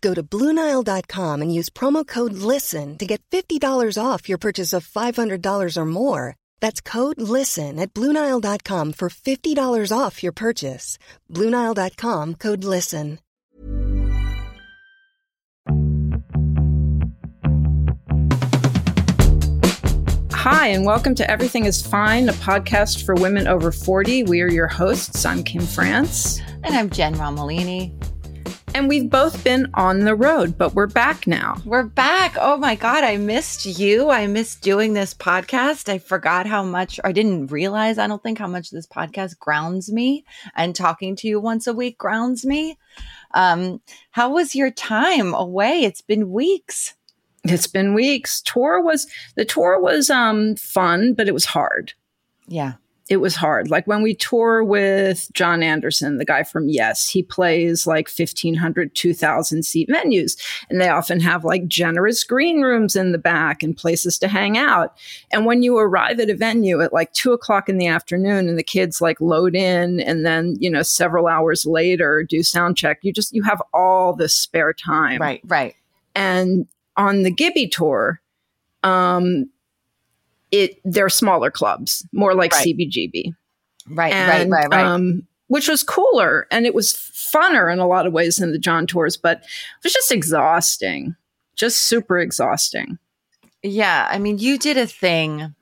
Go to Bluenile.com and use promo code LISTEN to get $50 off your purchase of $500 or more. That's code LISTEN at Bluenile.com for $50 off your purchase. Bluenile.com code LISTEN. Hi, and welcome to Everything is Fine, a podcast for women over 40. We are your hosts. I'm Kim France. And I'm Jen Romolini. And we've both been on the road, but we're back now. We're back. Oh my God, I missed you. I missed doing this podcast. I forgot how much, I didn't realize, I don't think, how much this podcast grounds me. And talking to you once a week grounds me. Um, how was your time away? It's been weeks. It's been weeks. Tour was the tour was um fun, but it was hard. Yeah. It was hard. Like when we tour with Jon Anderson, the guy from Yes, he plays like 1500, 2000 seat venues. And they often have like generous green rooms in the back and places to hang out. And when you arrive at a venue at like two o'clock in the afternoon and the kids like load in and then, you know, several hours later do sound check, you just, you have all this spare time. Right, right. And on the Gibby tour, um, it they're smaller clubs, more like Right. CBGB, Right, and, right, right, right. Um, which was cooler and it was funner in a lot of ways than the Jon tours, but it was just exhausting, just super exhausting. yeah. I mean, you did a thing.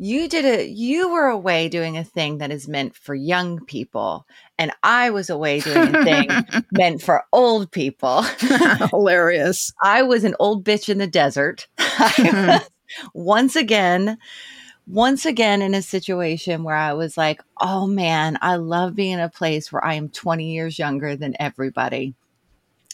You did a, you were away doing a thing that is meant for young people. And I was away doing a thing meant for old people. Hilarious. I was an old bitch in the desert. I was once again, once again in a situation where I was like, oh man, I love being in a place where I am 20 years younger than everybody.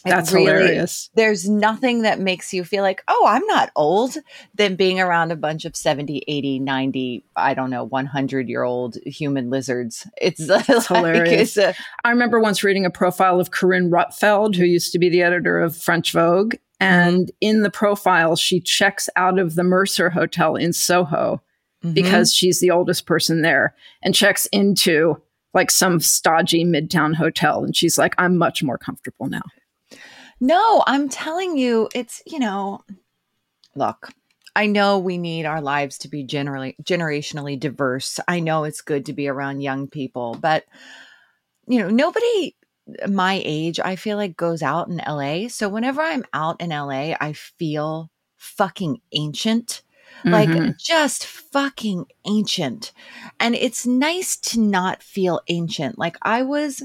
It That's really- hilarious. There's nothing that makes you feel like, oh, I'm not old than being around a bunch of 70, 80, 90, I don't know, 100 year old human lizards. It's, like, hilarious. it's a, I remember once reading a profile of Carine Roitfeld, who used to be the editor of French Vogue. And in the profile, she checks out of the Mercer Hotel in Soho mm-hmm. because she's the oldest person there and checks into like some stodgy midtown hotel. And she's like, I'm much more comfortable now. No, I'm telling you, it's, you know, look, I know we need our lives to be generally generationally diverse. I know it's good to be around young people, but you know, nobody my age, I feel like goes out in LA. So whenever I'm out in LA, I feel fucking ancient. Like Mhm. just fucking ancient. And it's nice to not feel ancient. Like I was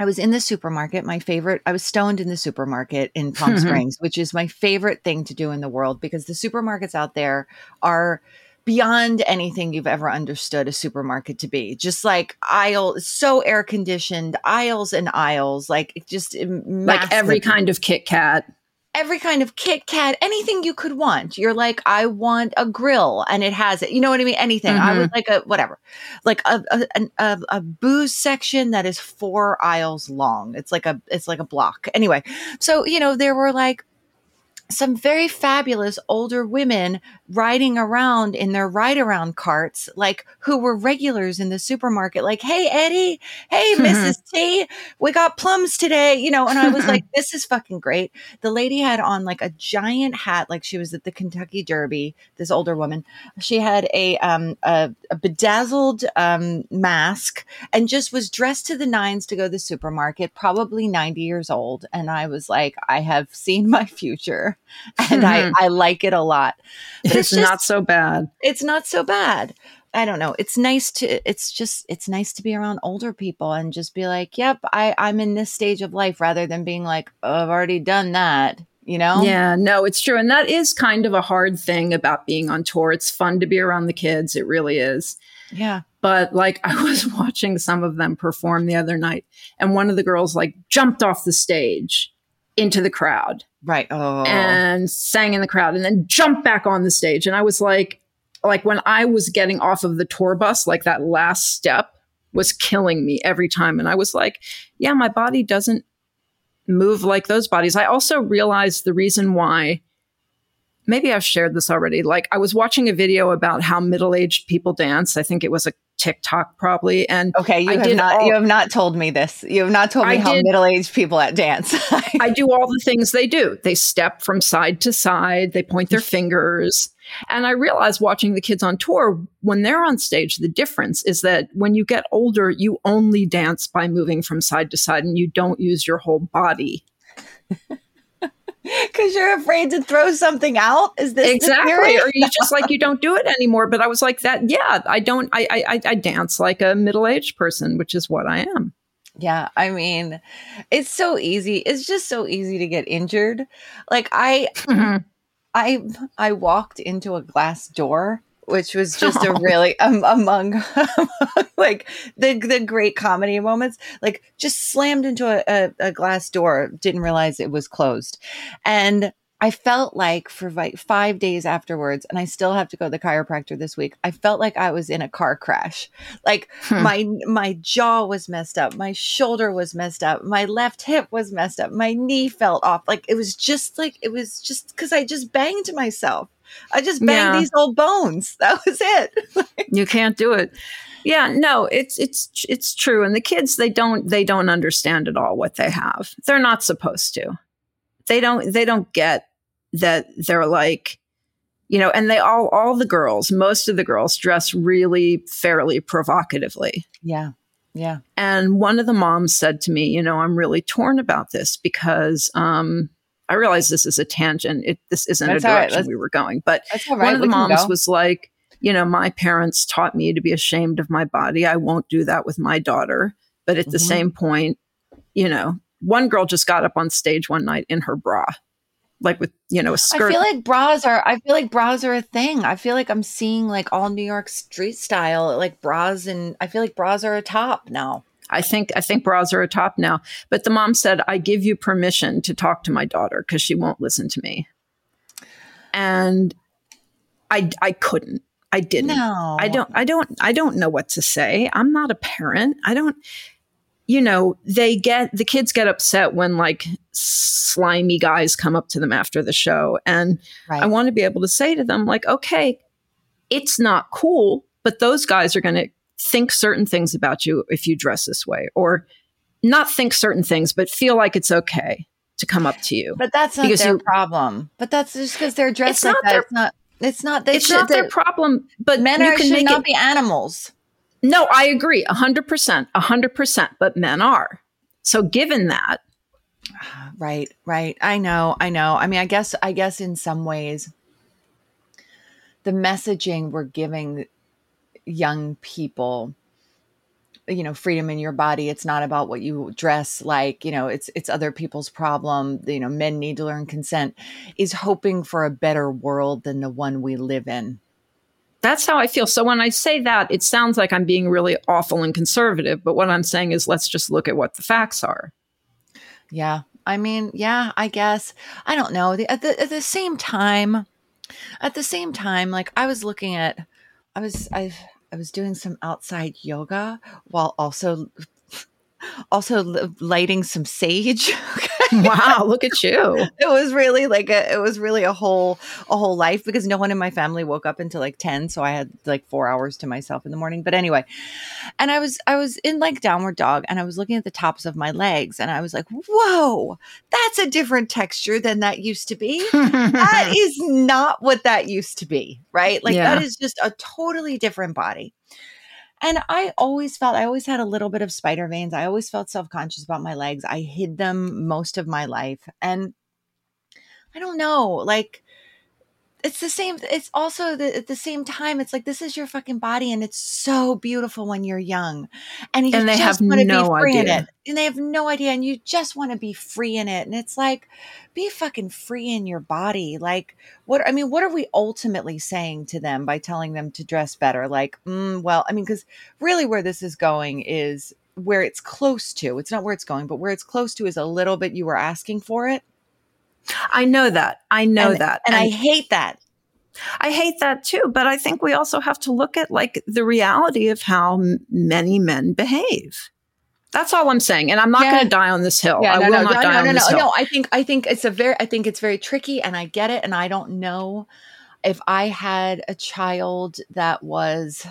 I was in the supermarket, my favorite. I was stoned in the supermarket in Palm Mhm. Springs, which is my favorite thing to do in the world because the supermarkets out there are beyond anything you've ever understood a supermarket to be. Just like aisle, so air conditioned, aisles and aisles, like it just like every kind of Kit Kat. every kind of Kit Kat, anything you could want. You're like, I want a grill and it has it. You know what I mean? Anything. I Mhm. would like a whatever, like a a, a a booze section that is four aisles long. It's like a it's like a block. Anyway, so you know there were like some very fabulous older women riding around in their ride around carts, like who were regulars in the supermarket, like, Hey, Eddie, hey, Mrs. T, we got plums today, you know, and I was like, this is fucking great. The lady had on like a giant hat, like she was at the Kentucky Derby, this older woman. She had a, um, a, a bedazzled, um, mask and just was dressed to the nines to go to the supermarket, probably 90 years old. And I was like, I have seen my future and I, mm-hmm. I like it a lot. But It's, not so bad. it's not so bad. I don't know. It's nice to it's just it's nice to be around older people and just be like, "Yep, I I'm in this stage of life," rather than being like, oh, "I've already done that." You know? Yeah, no, it's true. And that is kind of a hard thing about being on tour. It's fun to be around the kids. It really is. Yeah. But like I was watching some of them perform the other night, and one of the girls like jumped off the stage into the crowd Right. Oh. and sang in the crowd and then jumped back on the stage. And I was like, like when I was getting off of the tour bus, like that last step was killing me every time. And I was like, yeah, my body doesn't move like those bodies. I also realized the reason why. Maybe I've shared this already. Like I was watching a video about how middle-aged people dance. I think it was a TikTok probably. And okay, you I have not all- you have not told me this. You have not told me I how did- middle-aged people at dance. I do all the things they do. They step from side to side, they point their fingers. And I realized watching the kids on tour, when they're on stage, the difference is that when you get older, you only dance by moving from side to side and you don't use your whole body. Cuz you're afraid to throw something out? Is this exactly. or you just like you don't do it anymore. But I was like that, yeah, I don't I I I- I dance like a middle-aged person, which is what I am. Yeah, I mean, it's so easy. It's just so easy to get injured. Like I mm-hmm. I I walked into a glass door, which was just a really um, among like the the great comedy moments. Like just slammed into a, a, a glass door, didn't realize it was closed, and I felt like for like five days afterwards, and I still have to go to the chiropractor this week. I felt like I was in a car crash. Like Hmm. my my jaw was messed up, my shoulder was messed up, my left hip was messed up, my knee felt off. Like it was just like it was just because I just banged myself. I just banged Yeah. these old bones. That was it. you can't do it yeah no it's it's it's true and the kids they don't they don't understand at all what they have they're not supposed to they don't they don't get that they're like you know and they all all the girls most of the girls dress really fairly provocatively yeah, yeah. and one of the moms said to me, you know, I'm really torn about this because um, I realize this is a tangent. It, this isn't That's a direction Let's- we were going. But all one of the We moms was like, you know, my parents taught me to be ashamed of my body. I won't do that with my daughter. But at the Mhm. same point, you know, one girl just got up on stage one night in her bra, like with, you know, a I skirt. feel like bras are. I feel like bras are a thing. I feel like I'm seeing like all New York street style, like bras, and I feel like bras are a top now. I think I think bras are a top now. But the mom said, "I give you permission to talk to my daughter because she won't listen to me." And I I couldn't. I didn't. No, I don't I don't I don't know what to say. I'm not a parent. I don't you know, they get the kids get upset when like slimy guys come up to them after the show and Right. I want to be able to say to them like, "Okay, it's not cool, but those guys are going to think certain things about you if you dress this way or not think certain things but feel like it's okay to come up to you." But that's not Because their you- problem. But that's just because they're dressed It's like not that. their- it's not. It's not. They it's should, not their problem, but Men are should not it be animals. No, I agree. 100%. 100%. But men are. So, given that, Right, right. I know, I know. I mean, I guess, I guess in some ways, the messaging we're giving young people, you know, freedom in your body. It's not about what you dress like. You know, it's it's other people's problem. You know, men need to learn consent. Is hoping for a better world than the one we live in. that's how I feel. So, when I say that, it sounds like I'm being really awful and conservative. But what I'm saying is, let's just look at what the facts are. Yeah, I mean, yeah, I guess. I don't know. The, at the at the same time, at the same time, like I was looking at, I was I I was doing some outside yoga while also also lighting some sage. wow, look at you. It was really like a it was really a whole a whole life because no one in my family woke up until like 10, so I had like 4 hours to myself in the morning. But anyway, and I was I was in like downward dog and I was looking at the tops of my legs and I was like, "Whoa, that's a different texture than that used to be." that is not what that used to be, right? Like yeah. that is just a totally different body. And I always felt, I always had a little bit of spider veins. I always felt self conscious about my legs. I hid them most of my life. And I don't know, like, it's the same it's also the, at the same time it's like this is your fucking body and it's so beautiful when you're young and you and they just have want to no be free idea. in it and they have no idea and you just want to be free in it and it's like be fucking free in your body like what i mean what are we ultimately saying to them by telling them to dress better like mm, well i mean because really where this is going is where it's close to it's not where it's going but where it's close to is a little bit you were asking for it I know that. I know and, that. And, and I hate that. I hate that too. But I think we also have to look at like the reality of how m- many men behave. That's all I'm saying. And I'm not yeah. going to die on this hill. Yeah, I no, will no, not no, die no, on no, this no, hill. No, I think, I think it's a very, I think it's very tricky and I get it. And I don't know if I had a child that was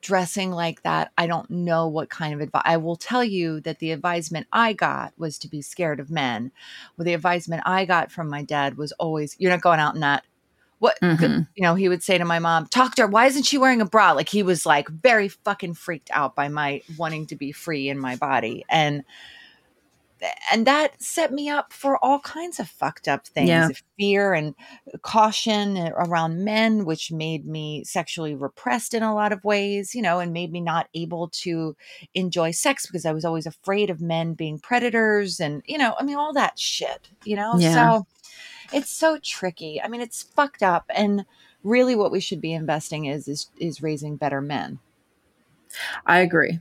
dressing like that, I don't know what kind of advice. I will tell you that the advisement I got was to be scared of men. Well, the advisement I got from my dad was always, you're not going out in that. What, mm-hmm. you know, he would say to my mom, talk to her. Why isn't she wearing a bra? Like he was like very fucking freaked out by my wanting to be free in my body. And, and that set me up for all kinds of fucked up things yeah. Uh, fear and uh, caution uh, around men which made me sexually repressed in a lot of ways you know and made me not able to enjoy sex because i was always afraid of men being predators and you know i mean all that shit you know? Yeah. so it's so tricky. I mean it's fucked up and really what we should be investing is is, is raising better men. I agree.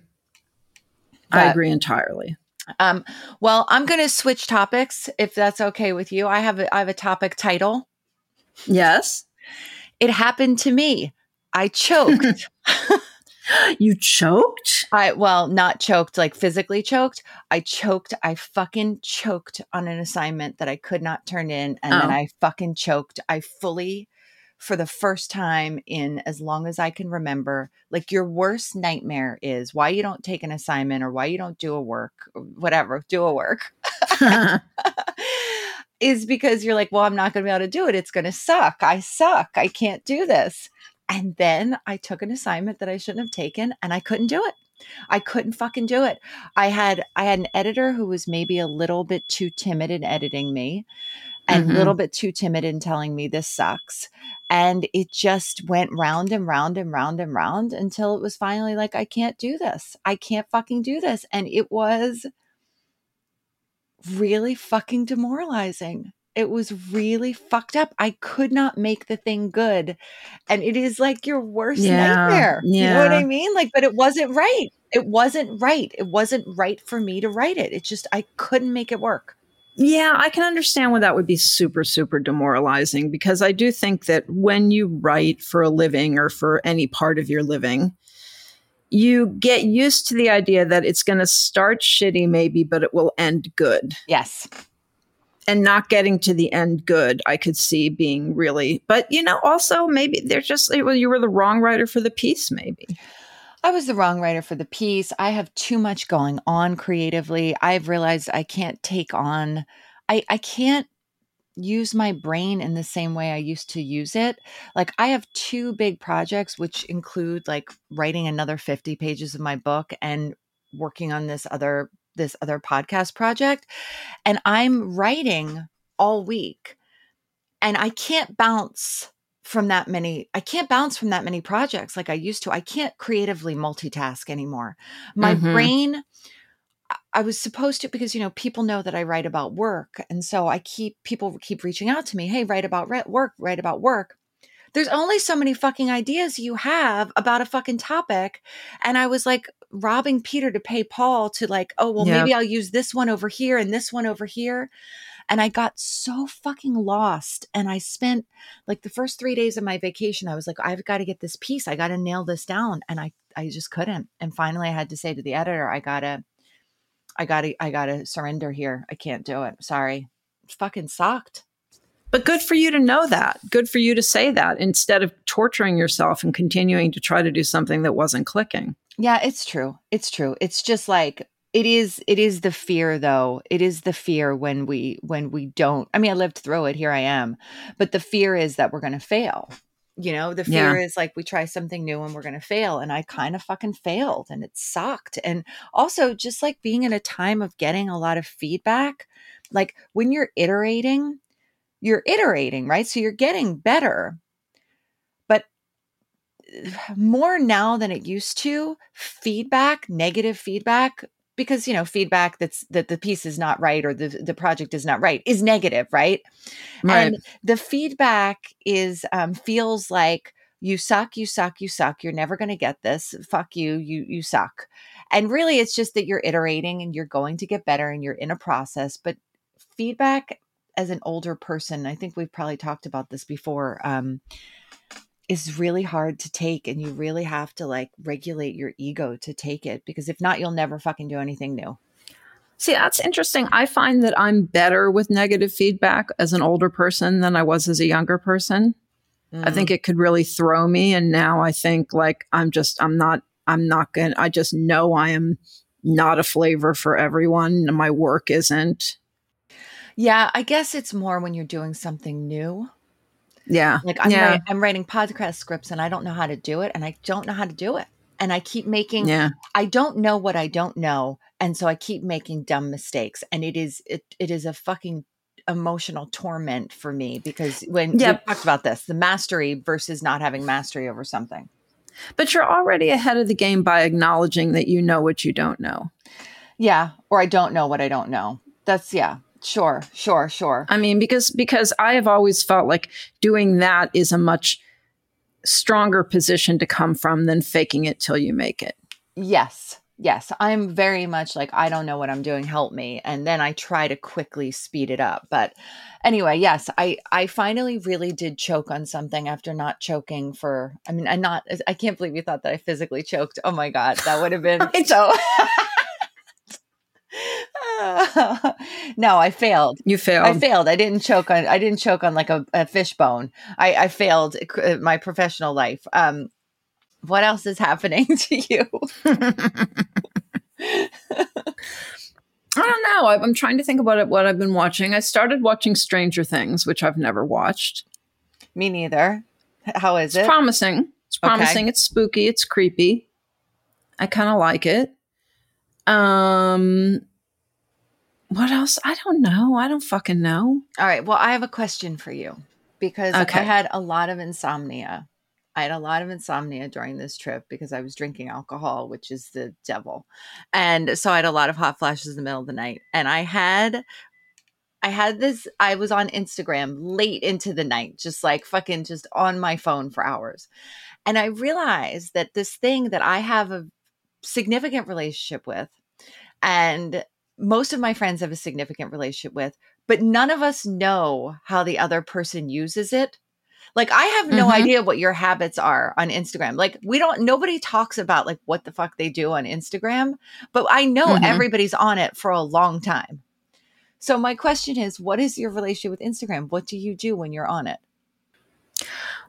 But, i agree entirely um, well, I'm going to switch topics if that's okay with you. I have a, I have a topic title. Yes. It happened to me. I choked. you choked? I well, not choked like physically choked. I choked. I fucking choked on an assignment that I could not turn in and oh. then I fucking choked. I fully for the first time in as long as I can remember. Like your worst nightmare is why you don't take an assignment or why you don't do a work, whatever, do a work. is because you're like, well, I'm not going to be able to do it. It's going to suck. I suck. I can't do this. And then I took an assignment that I shouldn't have taken and I couldn't do it. I couldn't fucking do it. I had I had an editor who was maybe a little bit too timid in editing me and a mm-hmm. little bit too timid in telling me this sucks. And it just went round and round and round and round until it was finally like, I can't do this. I can't fucking do this. And it was really fucking demoralizing. It was really fucked up. I could not make the thing good. And it is like your worst yeah, nightmare. Yeah. You know what I mean? Like, but it wasn't right. It wasn't right. It wasn't right for me to write it. It just, I couldn't make it work. Yeah, I can understand why that would be super, super demoralizing because I do think that when you write for a living or for any part of your living, you get used to the idea that it's going to start shitty, maybe, but it will end good. Yes. And not getting to the end good, I could see being really, but you know, also maybe they're just, well, you were the wrong writer for the piece, maybe. I was the wrong writer for the piece. I have too much going on creatively. I've realized I can't take on I I can't use my brain in the same way I used to use it. Like I have two big projects which include like writing another 50 pages of my book and working on this other this other podcast project and I'm writing all week and I can't bounce from that many i can't bounce from that many projects like i used to i can't creatively multitask anymore my mm-hmm. brain i was supposed to because you know people know that i write about work and so i keep people keep reaching out to me hey write about work write about work there's only so many fucking ideas you have about a fucking topic and i was like robbing Peter to pay Paul to like, oh, well, Yeah. maybe I'll use this one over here and this one over here. And I got so fucking lost. And I spent like the first three days of my vacation, I was like, I've got to get this piece. I got to nail this down. And I, I just couldn't. And finally I had to say to the editor, I gotta, I gotta, I gotta surrender here. I can't do it. Sorry. It fucking sucked. But good for you to know that. Good for you to say that instead of torturing yourself and continuing to try to do something that wasn't clicking. Yeah, it's true. It's true. It's just like it is it is the fear though. It is the fear when we when we don't I mean I lived through it, here I am. But the fear is that we're going to fail. You know, the fear is like we try something new and we're going to fail and I kind of fucking failed and it sucked. And also just like being in a time of getting a lot of feedback, like when you're iterating, you're iterating, right? So you're getting better. But more now than it used to feedback negative feedback because you know feedback that's that the piece is not right or the the project is not right is negative right, and the feedback is um feels like you suck you suck you suck you're never going to get this fuck you you you suck. And really it's just that you're iterating and you're going to get better and you're in a process but feedback as an older person i think we've probably talked about this before um is really hard to take and you really have to like regulate your ego to take it because if not you'll never fucking do anything new See, that's interesting. I find that I'm better with negative feedback as an older person than I was as a younger person. I think mm. it could really throw me. And now I think like I'm just, I'm not, I'm not going to, I just know I am not a flavor for everyone. and My work isn't. yeah i guess it's more when you're doing something new Yeah. like I'm, yeah. write- I'm writing podcast scripts and i don't know how to do it and i don't know how to do it and i keep making yeah. I don't know what I don't know, and so I keep making dumb mistakes, and it is it it is a fucking emotional torment for me because when Yep. we talked about this, the mastery versus not having mastery over something. But you're already ahead of the game by acknowledging that you know what you don't know. Yeah, or I don't know what I don't know. That's yeah, sure, sure, sure. I mean, because because I have always felt like doing that is a much stronger position to come from than faking it till you make it. Yes. Yes, I'm very much like I don't know what I'm doing, help me. And then I try to quickly speed it up. But anyway, yes, I I finally really did choke on something after not choking for I mean, I not I can't believe you thought that I physically choked. Oh my god, that would have been so No, I failed. You failed. I failed. I didn't choke on. I didn't choke on like a, a fish bone. I, I failed uh, my professional life. Um, what else is happening to you? I don't know. I'm trying to think about it, what I've been watching. I started watching Stranger Things, which I've never watched. Me neither. How is it? It's it? promising. It's Okay. promising. It's spooky. It's creepy. I kind of like it. Um, what else? I don't know. I don't fucking know. All right. Well, I have a question for you because I had a lot of insomnia. I had a lot of insomnia during this trip because I was drinking alcohol, which is the devil. And so I had a lot of hot flashes in the middle of the night. And I had I had this I was on Instagram late into the night, just like fucking just on my phone for hours. And I realized that this thing that I have a significant relationship with and most of my friends have a significant relationship with but none of us know how the other person uses it. Like I have no Mhm. idea what your habits are on Instagram. Like we don't nobody talks about like what the fuck they do on Instagram, but I know Mhm. everybody's on it for a long time. So my question is what is your relationship with Instagram? What do you do when you're on it?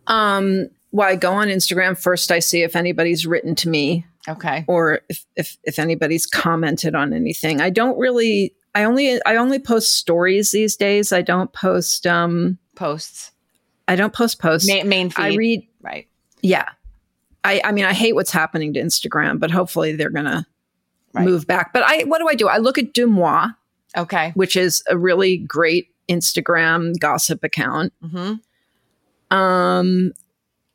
Um, well, I go on Instagram first. I see if anybody's written to me Okay. or if, if if anybody's commented on anything. I don't really. I only I only post stories these days. I don't post. Um, Posts. I don't post posts. Ma- main feed. I read. right. Yeah. I, I mean, I hate what's happening to Instagram, but hopefully they're gonna Right. move back. But I, what do I do? I look at DeuxMoi, Okay. which is a really great Instagram gossip account. Mhm. Um,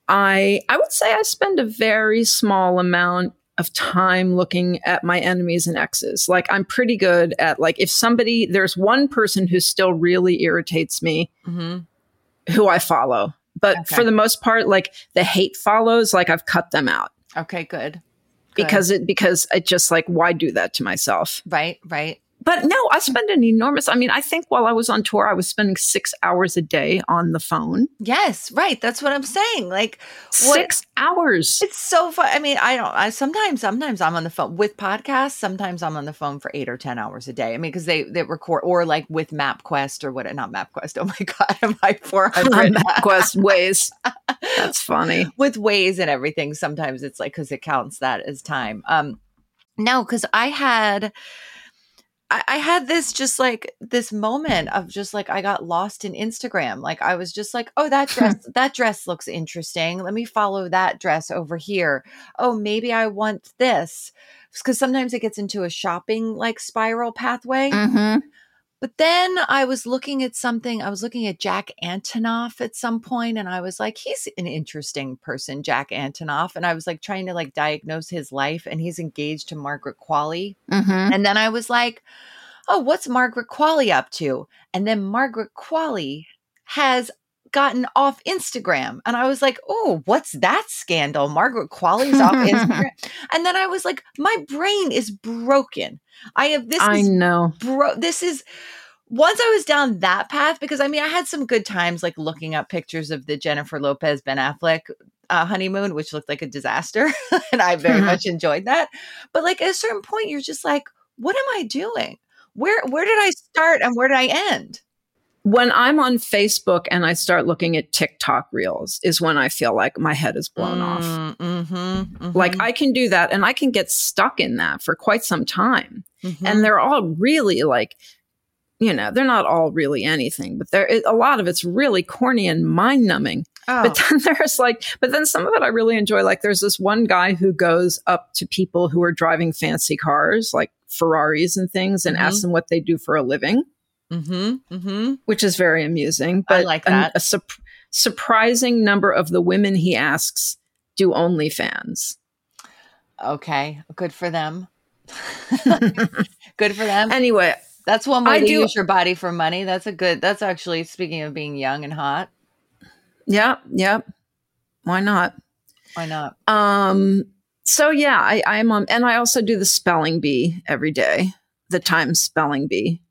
I I would say I spend a very small amount of time looking at my enemies and exes. Like I'm pretty good at like if somebody there's one person who still really irritates me Mhm. who I follow. But Okay. for the most part, like the hate follows, like I've cut them out. Okay, good. because it because it just like why do that to myself? right, right. But no, I spend an enormous. I mean, I think while I was on tour, I was spending six hours a day on the phone. Yes, right. That's what I'm saying. Like what- Six hours. It's so fun. I mean, I don't. I sometimes, sometimes I'm on the phone with podcasts. Sometimes I'm on the phone for eight or ten hours a day. I mean, because they they record or like with MapQuest or what? Not MapQuest. Oh my god, am I four hundred? MapQuest Waze. That's funny. with Waze and everything. Sometimes it's like because it counts that as time. Um, no, because I had. I I had this just like this moment of just like I got lost in Instagram. Like I was just like, oh, that dress, that dress looks interesting. Let me follow that dress over here. Oh, maybe I want this. Because sometimes it gets into a shopping like spiral pathway. Mm-hmm. But then I was looking at something, I was looking at Jack Antonoff at some point, and I was like, he's an interesting person, Jack Antonoff. And I was like trying to like diagnose his life, and he's engaged to Margaret Qualley. Mm-hmm. And then I was like, oh, what's Margaret Qualley up to? And then Margaret Qualley has gotten off Instagram. And I was like, oh, what's that scandal? Margaret Qualley's off Instagram. And then I was like, my brain is broken. I have this I know. bro this is once I was down that path because I mean I had some good times like looking up pictures of the Jennifer Lopez Ben Affleck uh, honeymoon which looked like a disaster and I very Mhm. much enjoyed that but like at a certain point you're just like what am I doing where where did I start and where did I end When I'm on Facebook and I start looking at TikTok reels, is when I feel like my head is blown off. mm-hmm, Like I can do that and I can get stuck in that for quite some time. Mm-hmm. And they're all really like, you know, they're not all really anything, but there a lot of it's really corny and mind numbing. oh, But then there's like, but then some of it I really enjoy. Like there's this one guy who goes up to people who are driving fancy cars, like Ferraris and things, and Mhm. asks them what they do for a living, mm-hmm, mm-hmm. which is very amusing. I But like that. a sup- surprising number of the women he asks do OnlyFans. okay good for them good for them Anyway, That's one way I to do- use your body for money. That's a good. That's actually speaking of being young and hot. yeah, yeah. Why not? Why not? Um, so yeah, I, I'm on, and I also do the spelling bee every day, the Times spelling bee.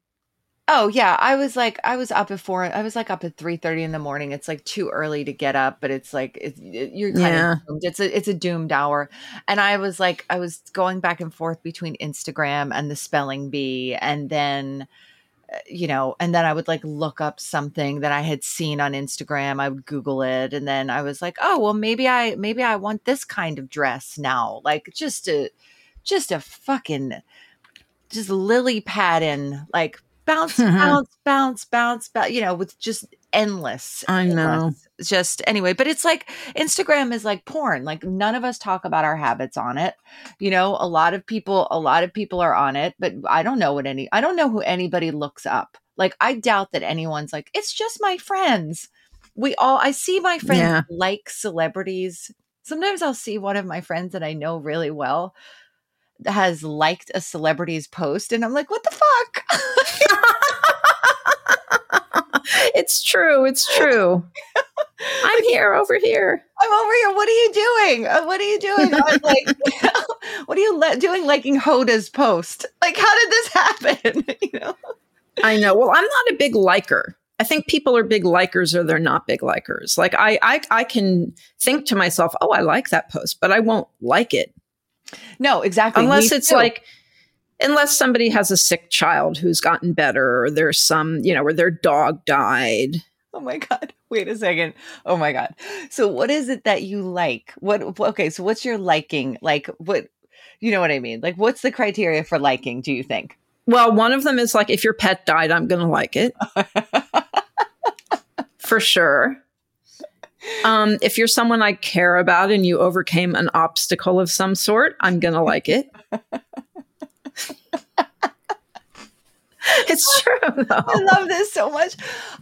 Oh yeah, I was like, I was up at four. I was like up at three thirty in the morning. It's like too early to get up, but it's like it's, it, you're kind Yeah. of doomed. It's a it's a doomed hour. And I was like, I was going back and forth between Instagram and the spelling bee, and then uh, you know, and then I would like look up something that I had seen on Instagram. I would Google it, and then I was like, oh well, maybe I maybe I want this kind of dress now, like just a just a fucking just lily pattern, like bounce, Mhm. bounce, bounce, bounce, bounce, you know, with just endless. I know. endless. Just anyway, but it's like Instagram is like porn. Like none of us talk about our habits on it. You know, a lot of people, a lot of people are on it, but I don't know what any, I don't know who anybody looks up. Like I doubt that anyone's like, it's just my friends. We all, I see my friends Yeah. like celebrities. Sometimes I'll see one of my friends that I know really well has liked a celebrity's post and I'm like, what the fuck? it's true. It's true. I'm here over here. I'm over here. What are you doing? Uh, What are you doing? I was like, what are you le- doing liking Hoda's post? Like, how did this happen? you know? I know. Well, I'm not a big liker. I think people are big likers or they're not big likers. Like I, I, I can think to myself, "Oh, I like that post," but I won't like it No, exactly. unless Me it's too. like, unless somebody has a sick child who's gotten better, or there's some, you know, where their dog died. oh my God. Wait a second. Oh my God. So, what is it that you like? What, okay. So, what's your liking? Like, what, you know what I mean? Like, what's the criteria for liking, do you think? Well, one of them is like, if your pet died, I'm going to like it for sure. Um, if you're someone I care about and you overcame an obstacle of some sort, I'm going to like it. it's true, though. I love this so much.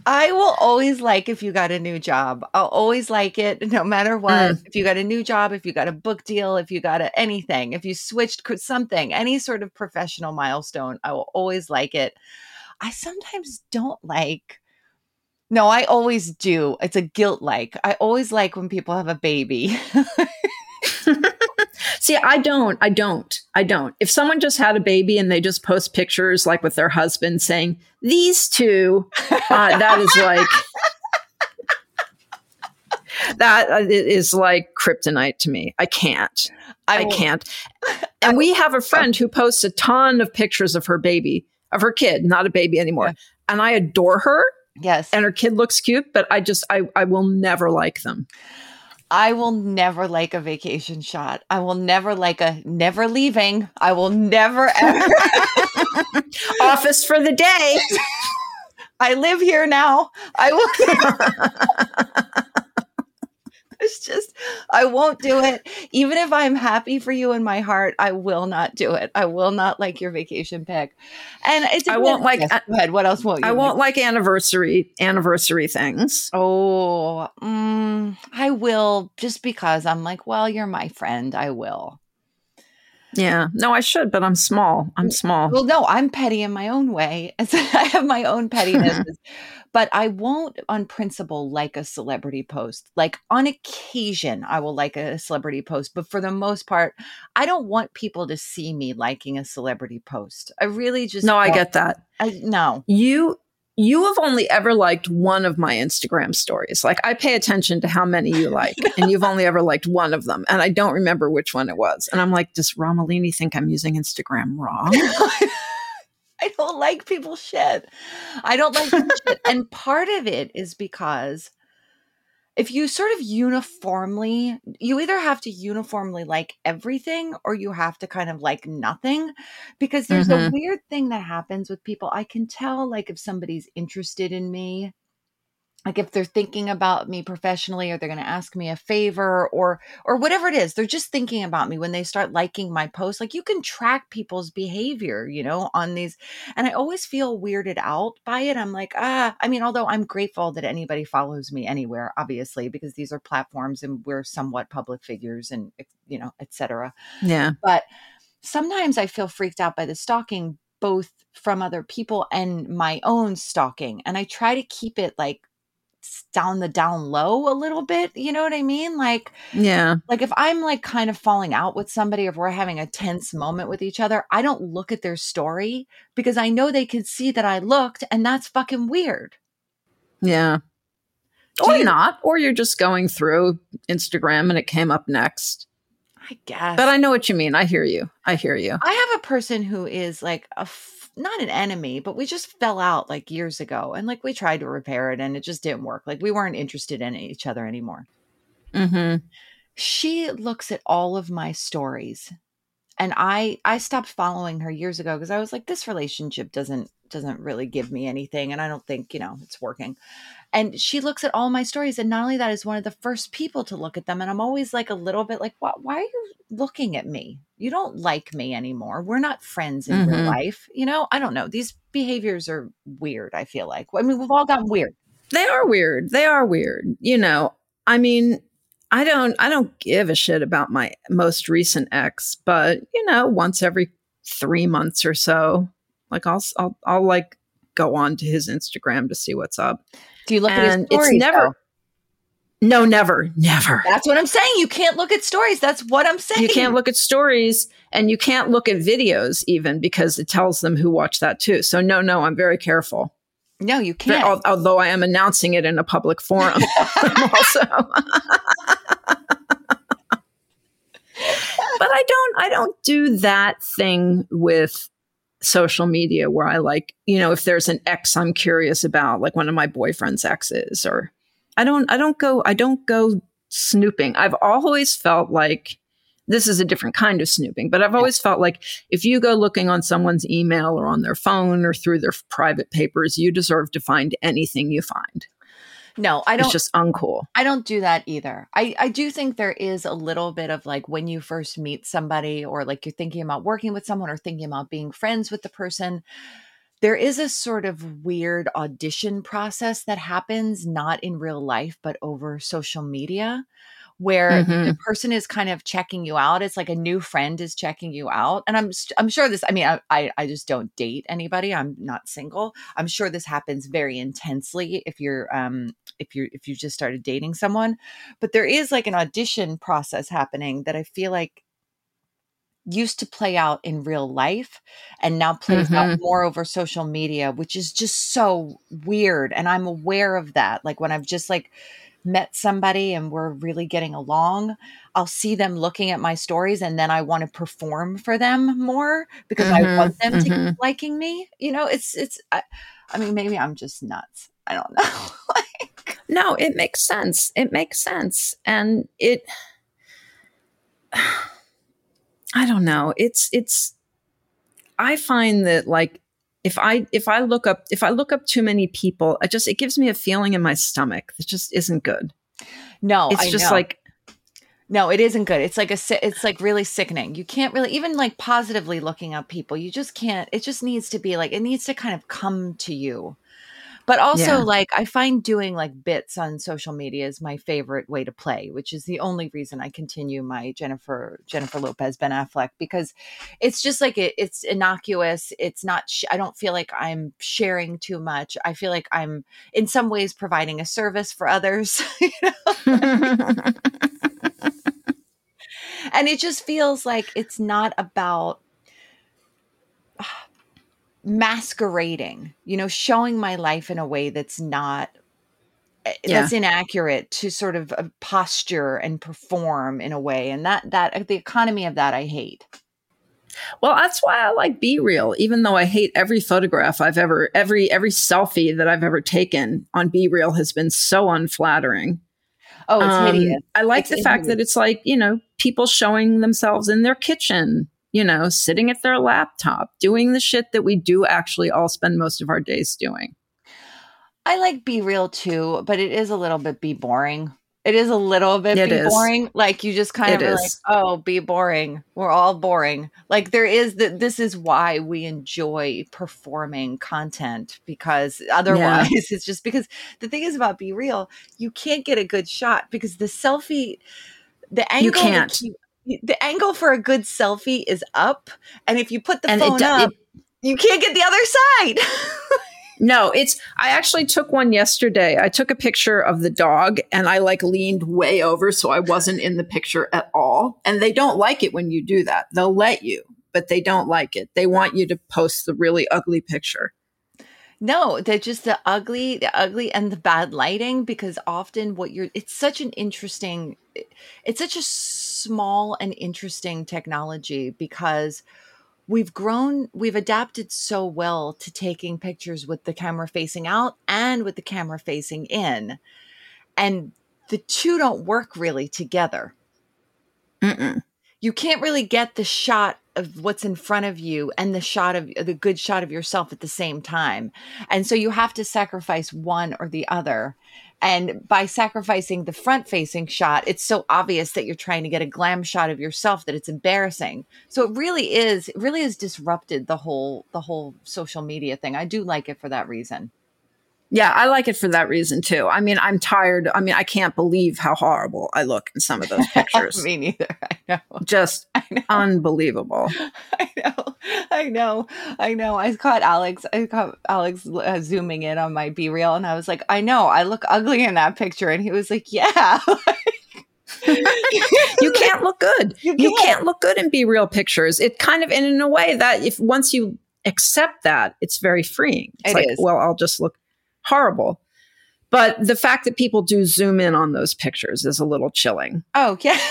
I will always like if you got a new job. I'll always like it no matter what. If you got a new job, if you got a book deal, if you got a, anything, if you switched something, any sort of professional milestone, I will always like it. I sometimes don't like. No, I always do. It's a guilt like. I always like when people have a baby. See, I don't. I don't. I don't. If someone just had a baby and they just post pictures like with their husband saying, these two, uh, that is like, that uh, like kryptonite to me. I can't. I, I can't. And we have a friend who posts a ton of pictures of her baby, of her kid, not a baby anymore. Yeah. And I adore her. Yes. And her kid looks cute, but I just, I, I will never like them. I will never like a vacation shot. I will never like a never leaving. I will never ever office for the day. I live here now. I will it's just I won't do it. Even if I'm happy for you in my heart, I will not do it. I will not like your vacation pic. And it's I won't like yes, go ahead. What else won't you? I won't like, like anniversary anniversary things. Oh, mm, I will just because I'm like, well, you're my friend. I will. Yeah. No, I should, but I'm small. I'm small. Well, no, I'm petty in my own way. I have my own pettiness. but I won't on principle like a celebrity post. Like on occasion, I will like a celebrity post, but for the most part, I don't want people to see me liking a celebrity post. I really just No, I get that. I, no. You you have only ever liked one of my Instagram stories. Like I pay attention to how many you like, and you've only ever liked one of them. And I don't remember which one it was. And I'm like, does Romolini think I'm using Instagram wrong? I don't like people shit. I don't like shit. And part of it is because if you sort of uniformly you either have to uniformly like everything or you have to kind of like nothing because there's mm-hmm. a weird thing that happens with people i can tell like if somebody's interested in me like if they're thinking about me professionally or they're going to ask me a favor or or whatever it is they're just thinking about me when they start liking my post like you can track people's behavior you know on these and i always feel weirded out by it. I'm like ah i mean although i'm grateful that anybody follows me anywhere obviously because these are platforms and we're somewhat public figures and you know etc yeah. But sometimes i feel freaked out by the stalking both from other people and my own stalking and i try to keep it like down the down low a little bit you know what i mean? Like yeah. like if i'm like kind of falling out with somebody if we're having a tense moment with each other i don't look at their story because i know they can see that i looked and that's fucking weird. Yeah. Or you, not or you're just going through instagram and it came up next. I guess. But i know what you mean. I hear you. I hear you. I have a person who is like a not an enemy, but we just fell out like years ago. And like we tried to repair it and it just didn't work. Like we weren't interested in each other anymore. Mm-hmm. She looks at all of my stories. And I I stopped following her years ago because I was like, this relationship doesn't doesn't really give me anything. And I don't think, you know, it's working. And she looks at all my stories. And not only that, is one of the first people to look at them. And I'm always like a little bit like, why, why are you looking at me? You don't like me anymore. We're not friends in mm-hmm. real life. You know, I don't know. These behaviors are weird, I feel like. I mean, we've all gotten weird. They are weird. They are weird. You know, I mean, I don't I don't give a shit about my most recent ex, but you know, once every 3 months or so, like I'll I'll I'll like go on to his Instagram to see what's up. Do you look and at his stories? It's never. Though? No, never, never. That's what I'm saying. You can't look at stories. That's what I'm saying. You can't look at stories and you can't look at videos even because it tells them who watched that too. So no, no, I'm very careful. No, you can't. But, although I am announcing it in a public forum also. but I don't I don't do that thing with social media where I like, you know, if there's an ex I'm curious about, like one of my boyfriend's exes, or I don't, I don't go, I don't go snooping. I've always felt like this is a different kind of snooping, but I've always felt like if you go looking on someone's email or on their phone or through their private papers, you deserve to find anything you find. No, I don't. It's just uncool. I don't do that either. I, I do think there is a little bit of like when you first meet somebody or like you're thinking about working with someone or thinking about being friends with the person, there is a sort of weird audition process that happens not in real life, but over social media where mm-hmm. the person is kind of checking you out. It's like a new friend is checking you out. And I'm I'm sure this. I mean, I I, I just don't date anybody. I'm not single. I'm sure this happens very intensely if you're um if you're if you just started dating someone. But there is like an audition process happening that I feel like used to play out in real life and now plays Mhm. out more over social media, which is just so weird. And I'm aware of that. Like when I've just like met somebody and we're really getting along, I'll see them looking at my stories and then I want to perform for them more because I Mhm, want them to mhm. keep liking me. You know, it's it's I, I mean maybe I'm just nuts. I don't know. like, No, it makes sense. It makes sense. And it I don't know. It's it's I find that like if I if I look up if I look up too many people, I just it gives me a feeling in my stomach that just isn't good. no, It's I just know. like No, it isn't good. It's like a it's like really sickening. You can't really even like positively looking up people. You just can't. It just needs to be like it needs to kind of come to you. But also Yeah. like I find doing like bits on social media is my favorite way to play, which is the only reason I continue my Jennifer Jennifer Lopez Ben Affleck because it's just like it, it's innocuous. It's not sh- I don't feel like I'm sharing too much. I feel like I'm in some ways providing a service for others, you know? and it just feels like it's not about masquerading you know showing my life in a way that's not eh, Yeah. that's inaccurate to sort of uh, posture and perform in a way and that that the economy of that i hate Well, that's why I like Be Real, even though I hate every photograph I've ever, every every selfie that I've ever taken on Be Real has been so unflattering. oh it's Um, hideous I like It's the fact that it's like you know people showing themselves in their kitchen, you know, sitting at their laptop, doing the shit that we do actually all spend most of our days doing. i like be real too but it is a little bit be boring it is a little bit It be is. boring like you just kind It of like oh be boring we're all boring like there is that this is why we enjoy performing content because otherwise it's just because the thing is about be real you can't get a good shot because the selfie the angle that can't. you- the angle for a good selfie is up and if you put the And phone do- up you can't get the other side No, it's. I actually took one yesterday. I took a picture of the dog and I like leaned way over so I wasn't in the picture at all. And they don't like it when you do that. They'll let you, but they don't like it. They want you to post the really ugly picture. No, they're just the ugly, the ugly and the bad lighting because often what you're it's such an interesting it's such a small and interesting technology because we've grown we've adapted so well to taking pictures with the camera facing out and with the camera facing in. And the two don't work really together Mm-mm. you can't really get the shot of what's in front of you and the shot of the good shot of yourself at the same time. And so you have to sacrifice one or the other. And by sacrificing the front facing shot, it's so obvious that you're trying to get a glam shot of yourself that it's embarrassing. So it really is, it really has disrupted the whole, the whole social media thing. I do like it for that reason. Yeah, I like it for that reason too. I mean, I'm tired. I mean, I can't believe how horrible I look in some of those pictures. Me neither. I know. Just I know. unbelievable. I know, I know, I know. I caught Alex. I caught Alex uh, zooming in on my Be Real, and I was like, "I know, I look ugly in that picture." And he was like, "Yeah." you can't look good. You You, can't. can't look good in be real pictures. It kind of, and in a way that if once you accept that, it's very freeing. It's It like, is. well, I'll just look horrible. But the fact that people do zoom in on those pictures is a little chilling. oh yeah.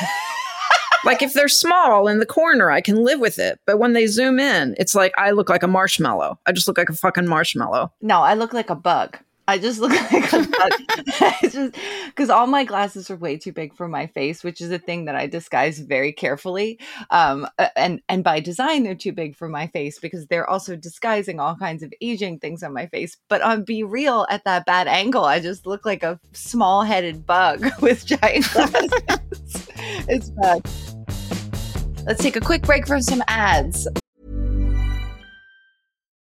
Like if they're small in the corner, I can live with it. But when they zoom in, it's like I look like a marshmallow. I just look like a fucking marshmallow. no, I look like a bug. I just look like a it's just because all my glasses are way too big for my face, which is a thing that I disguise very carefully. Um, and and by design, they're too big for my face because they're also disguising all kinds of aging things on my face. But on Be Real, at that bad angle, I just look like a small-headed bug with giant glasses. it's bad. Let's take a quick break from some ads.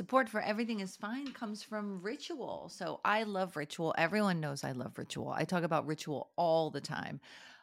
Support for Everything is Fine comes from Ritual. So I love Ritual. Everyone knows I love Ritual. I talk about Ritual all the time.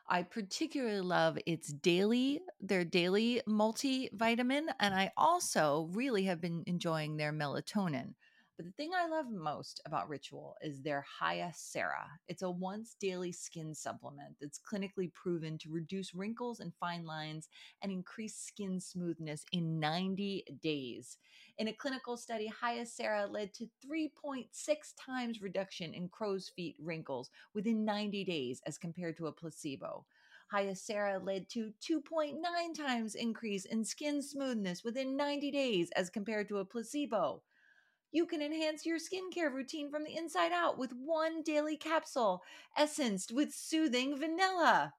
I particularly love its daily, their daily multivitamin. And I also really have been enjoying their melatonin. But the thing I love most about Ritual is their Hyacera. It's a once daily skin supplement that's clinically proven to reduce wrinkles and fine lines and increase skin smoothness in 90 days. In a clinical study, Hyacera led to 3.6 times reduction in crow's feet wrinkles within 90 days as compared to a placebo. Hyacera led to 2.9 times increase in skin smoothness within 90 days as compared to a placebo. You can enhance your skincare routine from the inside out with one daily capsule, essenced with soothing vanilla.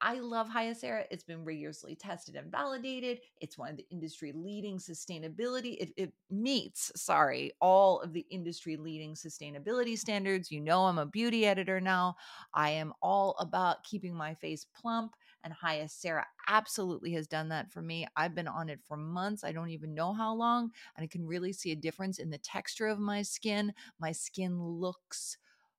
I love Hyacera. It's been rigorously tested and validated. It's one of the industry leading sustainability. It, it, meets, sorry, all of the industry leading sustainability standards. You know, I'm a beauty editor now. I am all about keeping my face plump, and Hyacera absolutely has done that for me. I've been on it for months. I don't even know how long, and I can really see a difference in the texture of my skin. My skin looks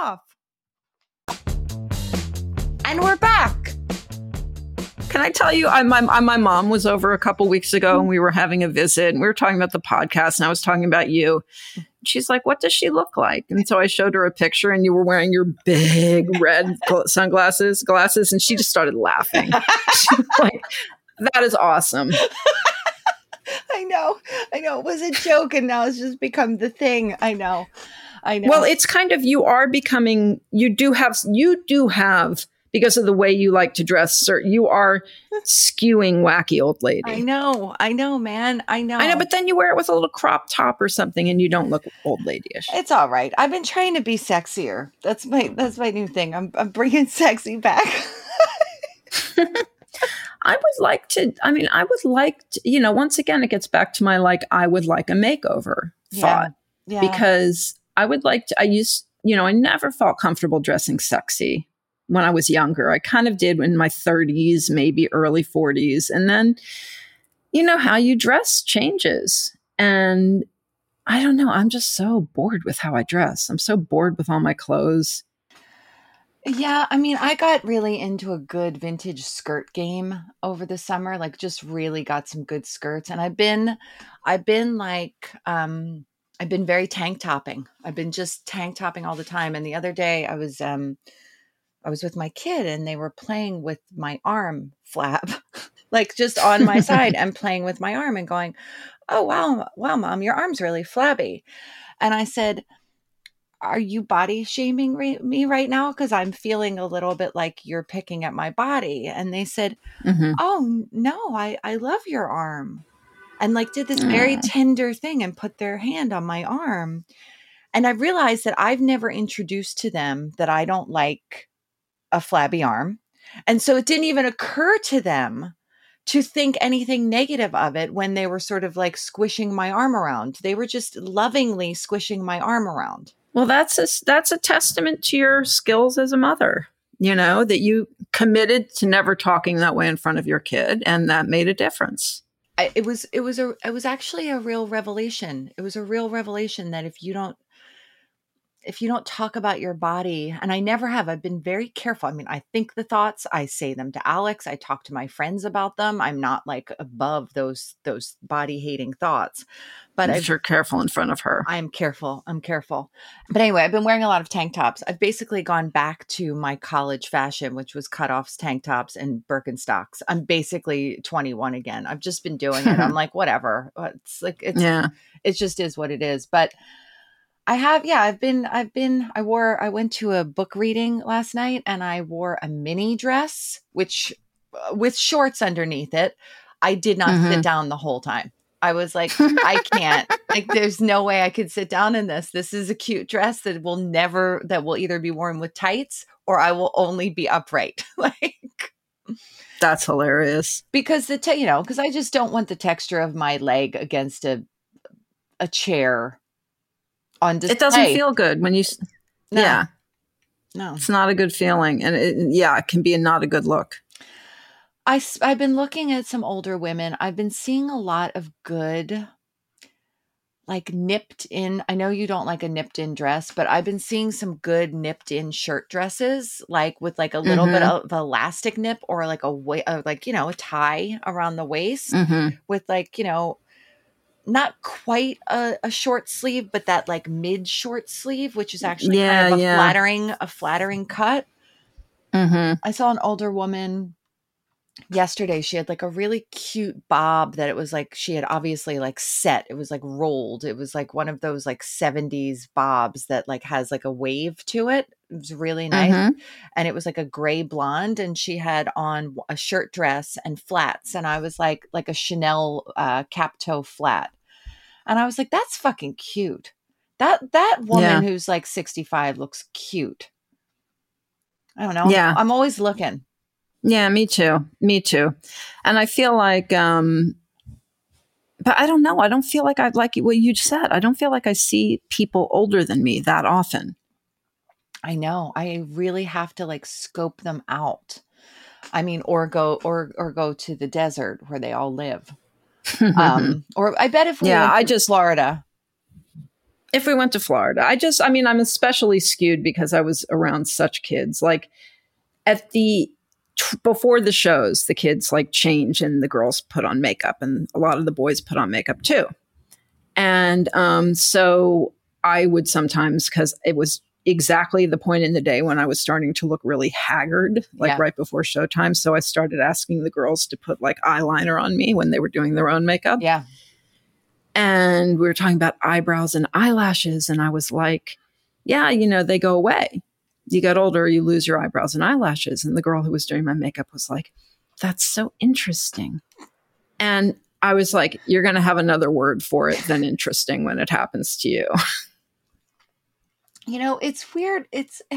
off. And we're back. Can I tell you, I, my, my mom was over a couple weeks ago and we were having a visit and we were talking about the podcast and I was talking about you. She's like, What does she look like? And so I showed her a picture and you were wearing your big red sunglasses, glasses, and she just started laughing. She's like, That is awesome. I know. I know. It was a joke and now it's just become the thing. I know. I know. Well, it's kind of you are becoming you do have you do have because of the way you like to dress, sir, you are skewing wacky old lady. I know, I know, man, I know, I know. But then you wear it with a little crop top or something, and you don't look old ladyish. It's all right. I've been trying to be sexier. That's my that's my new thing. I'm I'm bringing sexy back. I would like to. I mean, I would like to. You know, once again, it gets back to my like. I would like a makeover thought yeah. because I would like to. I used. You know, I never felt comfortable dressing sexy when I was younger. I kind of did in my 30s, maybe early 40s. And then, you know, how you dress changes. And I don't know. I'm just so bored with how I dress. I'm so bored with all my clothes. Yeah, I mean, I got really into a good vintage skirt game over the summer, like just really got some good skirts. And I've been I've been like um I've been very tank topping. I've been just tank topping all the time. And the other day I was um I was with my kid and they were playing with my arm flap. like just on my side and playing with my arm and going, "Oh wow, wow, mom, your arm's really flabby." And I said, "Are you body shaming re- me right now because I'm feeling a little bit like you're picking at my body?" And they said, Mhm. "Oh no, I I love your arm." And like did this very Aw. tender thing and put their hand on my arm. And I realized that I've never introduced to them that I don't like a flabby arm. And so it didn't even occur to them to think anything negative of it when they were sort of like squishing my arm around. They were just lovingly squishing my arm around. Well, that's a, that's a testament to your skills as a mother. You know, that you committed to never talking that way in front of your kid and that made a difference. It was it was a it was actually a real revelation. It was a real revelation that if you don't if you don't talk about your body, and I never have, I've been very careful. I mean, I think the thoughts, I say them to Alex, I talk to my friends about them. I'm not like above those those body hating thoughts, but if you're careful in front of her. I'm careful. I'm careful. But anyway, I've been wearing a lot of tank tops. I've basically gone back to my college fashion, which was cutoffs, tank tops, and Birkenstocks. I'm basically 21 again. I've just been doing it. I'm like, whatever. It's like it's yeah. it just is what it is. But I have, yeah, I've been, I've been, I wore, I went to a book reading last night and I wore a mini dress, which uh, with shorts underneath it. I did not sit Mhm. down the whole time. I was like, I can't, like, there's no way I could sit down in this. This is a cute dress that will never, that will either be worn with tights or I will only be upright. like, That's hilarious. because the, te- you know, because I just don't want the texture of my leg against a, a chair on display. It doesn't feel good when you, No. yeah, no. it's not a good feeling. And it, yeah, it can be a, not a good look. I, I've been looking at some older women. I've been seeing a lot of good, like nipped in. I know you don't like a nipped in dress, but I've been seeing some good nipped in shirt dresses, like with like a little bit Mhm. of elastic nip or like a way, uh, like you know a tie around the waist hmm with like you know not quite a, a short sleeve, but that like mid short sleeve, which is actually Yeah, kind of a yeah. flattering a flattering cut. hmm I saw an older woman yesterday. She had like a really cute bob that it was like she had obviously like set. It was like rolled. It was like one of those like 70s bobs that like has like a wave to it. It was really nice. Mhm. And it was like a gray blonde and she had on a shirt dress and flats and I was like like a Chanel uh cap toe flat. And I was like that's fucking cute. That that woman Yeah. who's like 65 looks cute. I don't know. Yeah. I'm always looking. Yeah, me too. Me too. And I feel like, um, but I don't know. I don't feel like I like what you said. I don't feel like I see people older than me that often. I know. I really have to like scope them out. I mean, or go or or go to the desert where they all live. Um, or I bet if we Yeah, I just- Florida. if we went to Florida, I just, I mean, I'm especially skewed because I was around such kids. Like at the, t- before the shows, the kids like change and the girls put on makeup and a lot of the boys put on makeup too. And um, so I would sometimes, because it was exactly the point in the day when I was starting to look really haggard, like Yeah. right before showtime. So I started asking the girls to put like eyeliner on me when they were doing their own makeup Yeah. and we were talking about eyebrows and eyelashes and i was like yeah you know they go away you get older you lose your eyebrows and eyelashes and the girl who was doing my makeup was like that's so interesting and i was like you're going to have another word for it than interesting when it happens to you You know, it's weird. It's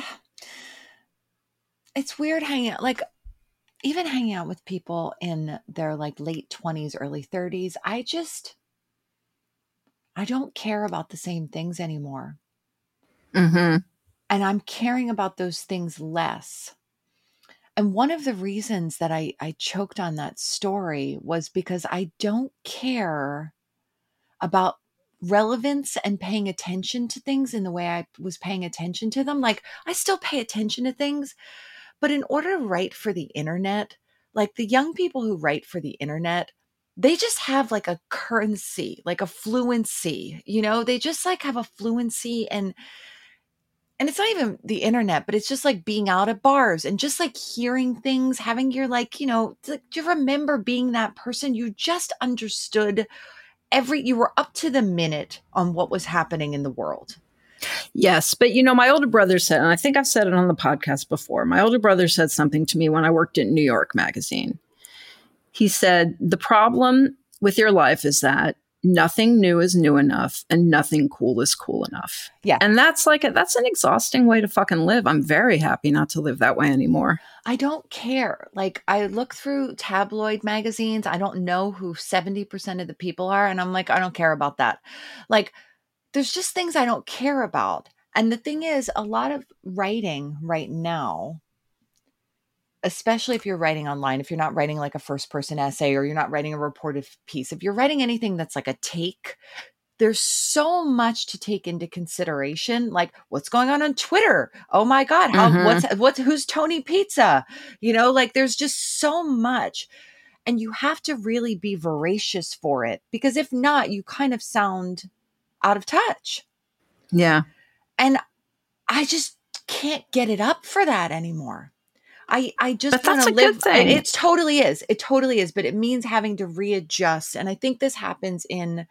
it's weird hanging out like even hanging out with people in their like late 20s, early 30s. I just I don't care about the same things anymore. mm-hmm. and I'm caring about those things less. And one of the reasons that I, I choked on that story was because I don't care about relevance and paying attention to things in the way I was paying attention to them. Like, I still pay attention to things, but in order to write for the internet, like the young people who write for the internet, they just have like a currency, like a fluency, you know, they just like have a fluency and and it's not even the internet, but it's just like being out at bars and just like hearing things, having your like, you know, like, do you remember being that person? You just understood every, you were up to the minute on what was happening in the world. Yes, but you know, my older brother said, and I think I've said it on the podcast before. My older brother said something to me when I worked at New York Magazine. He said, The problem with your life is that nothing new is new enough and nothing cool is cool enough. Yeah. And that's like, a, that's an exhausting way to fucking live. I'm very happy not to live that way anymore. I don't care. Like, I look through tabloid magazines, I don't know who 70% of the people are. And I'm like, I don't care about that. Like, there's just things I don't care about. And the thing is, a lot of writing right now especially if you're writing online, if you're not writing like a first person essay or you're not writing a reported piece, if you're writing anything that's like a take, there's so much to take into consideration like what's going on on twitter? Oh my god how mm-hmm. what's what's who's tony pizza? You know like there's just so much and you have to really be voracious for it because if not you kind of sound out of touch. Yeah. And i just can't get it up for that anymore I I just want to live. Good thing. It, it totally is. It totally is. But it means having to readjust, and I think this happens in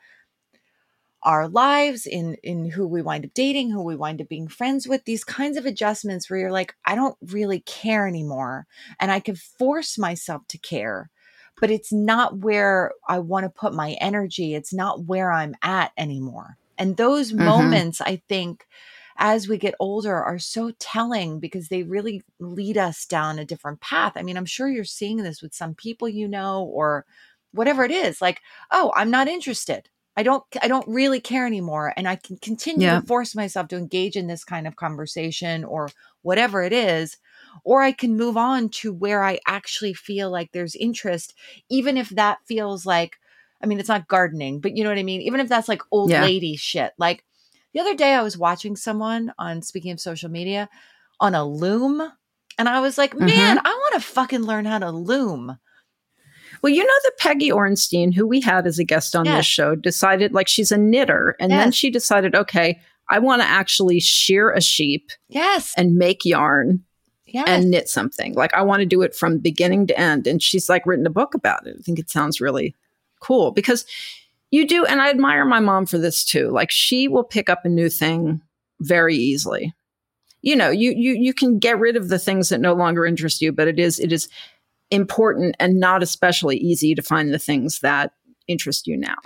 our lives in in who we wind up dating who we wind up being friends with these kinds of adjustments where you're like i don't really care anymore and i can force myself to care but it's not where i want to put my energy it's not where i'm at anymore and those mm-hmm. moments i think as we get older are so telling because they really lead us down a different path. I mean, I'm sure you're seeing this with some people you know or whatever it is. Like, oh, I'm not interested. I don't I don't really care anymore and I can continue yeah. to force myself to engage in this kind of conversation or whatever it is or I can move on to where I actually feel like there's interest even if that feels like I mean it's not gardening but you know what I mean even if that's like old yeah. lady shit like the other day, I was watching someone on, speaking of social media, on a loom. And I was like, man, mm-hmm. I want to fucking learn how to loom. Well, you know that Peggy Orenstein, who we had as a guest on yes. this show, decided like she's a knitter. And yes. then she decided, okay, I want to actually shear a sheep. Yes. And make yarn. Yes. And knit something. Like I want to do it from beginning to end. And she's like written a book about it. I think it sounds really cool because you do. And I admire my mom for this too. Like she will pick up a new thing very easily. You know, you, you, you can get rid of the things that no longer interest you, but it is, it is important and not especially easy to find the things that interest you now.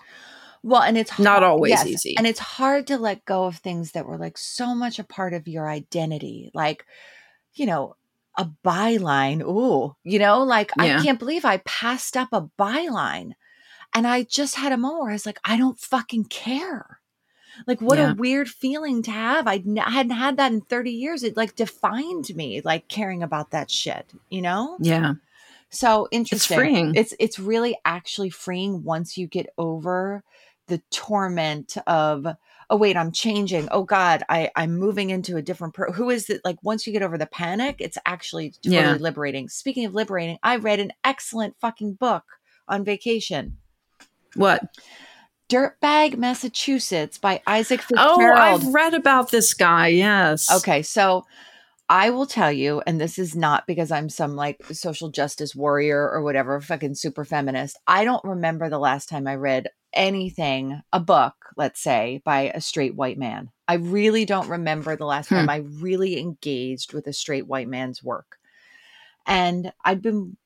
Well, and it's hard, not always yes, easy. And it's hard to let go of things that were like so much a part of your identity. Like, you know, a byline. Ooh, you know, like yeah. I can't believe I passed up a byline. And I just had a moment where I was like, I don't fucking care. Like, what yeah. a weird feeling to have. I hadn't had that in 30 years. It like defined me, like caring about that shit, you know? Yeah. So interesting. It's freeing. It's, it's really actually freeing once you get over the torment of, oh wait i'm changing oh god i i'm moving into a different pro who is it like once you get over the panic it's actually totally yeah. liberating speaking of liberating i read an excellent fucking book on vacation what? Dirtbag, Massachusetts by Isaac Fitzgerald. Oh, I've read about this guy. Yes. Okay, so I will tell you, and this is not because I'm some like social justice warrior or whatever, fucking super feminist. I don't remember the last time I read anything, a book, let's say, by a straight white man. I really don't remember the last hmm. time I really engaged with a straight white man's work. And I'd been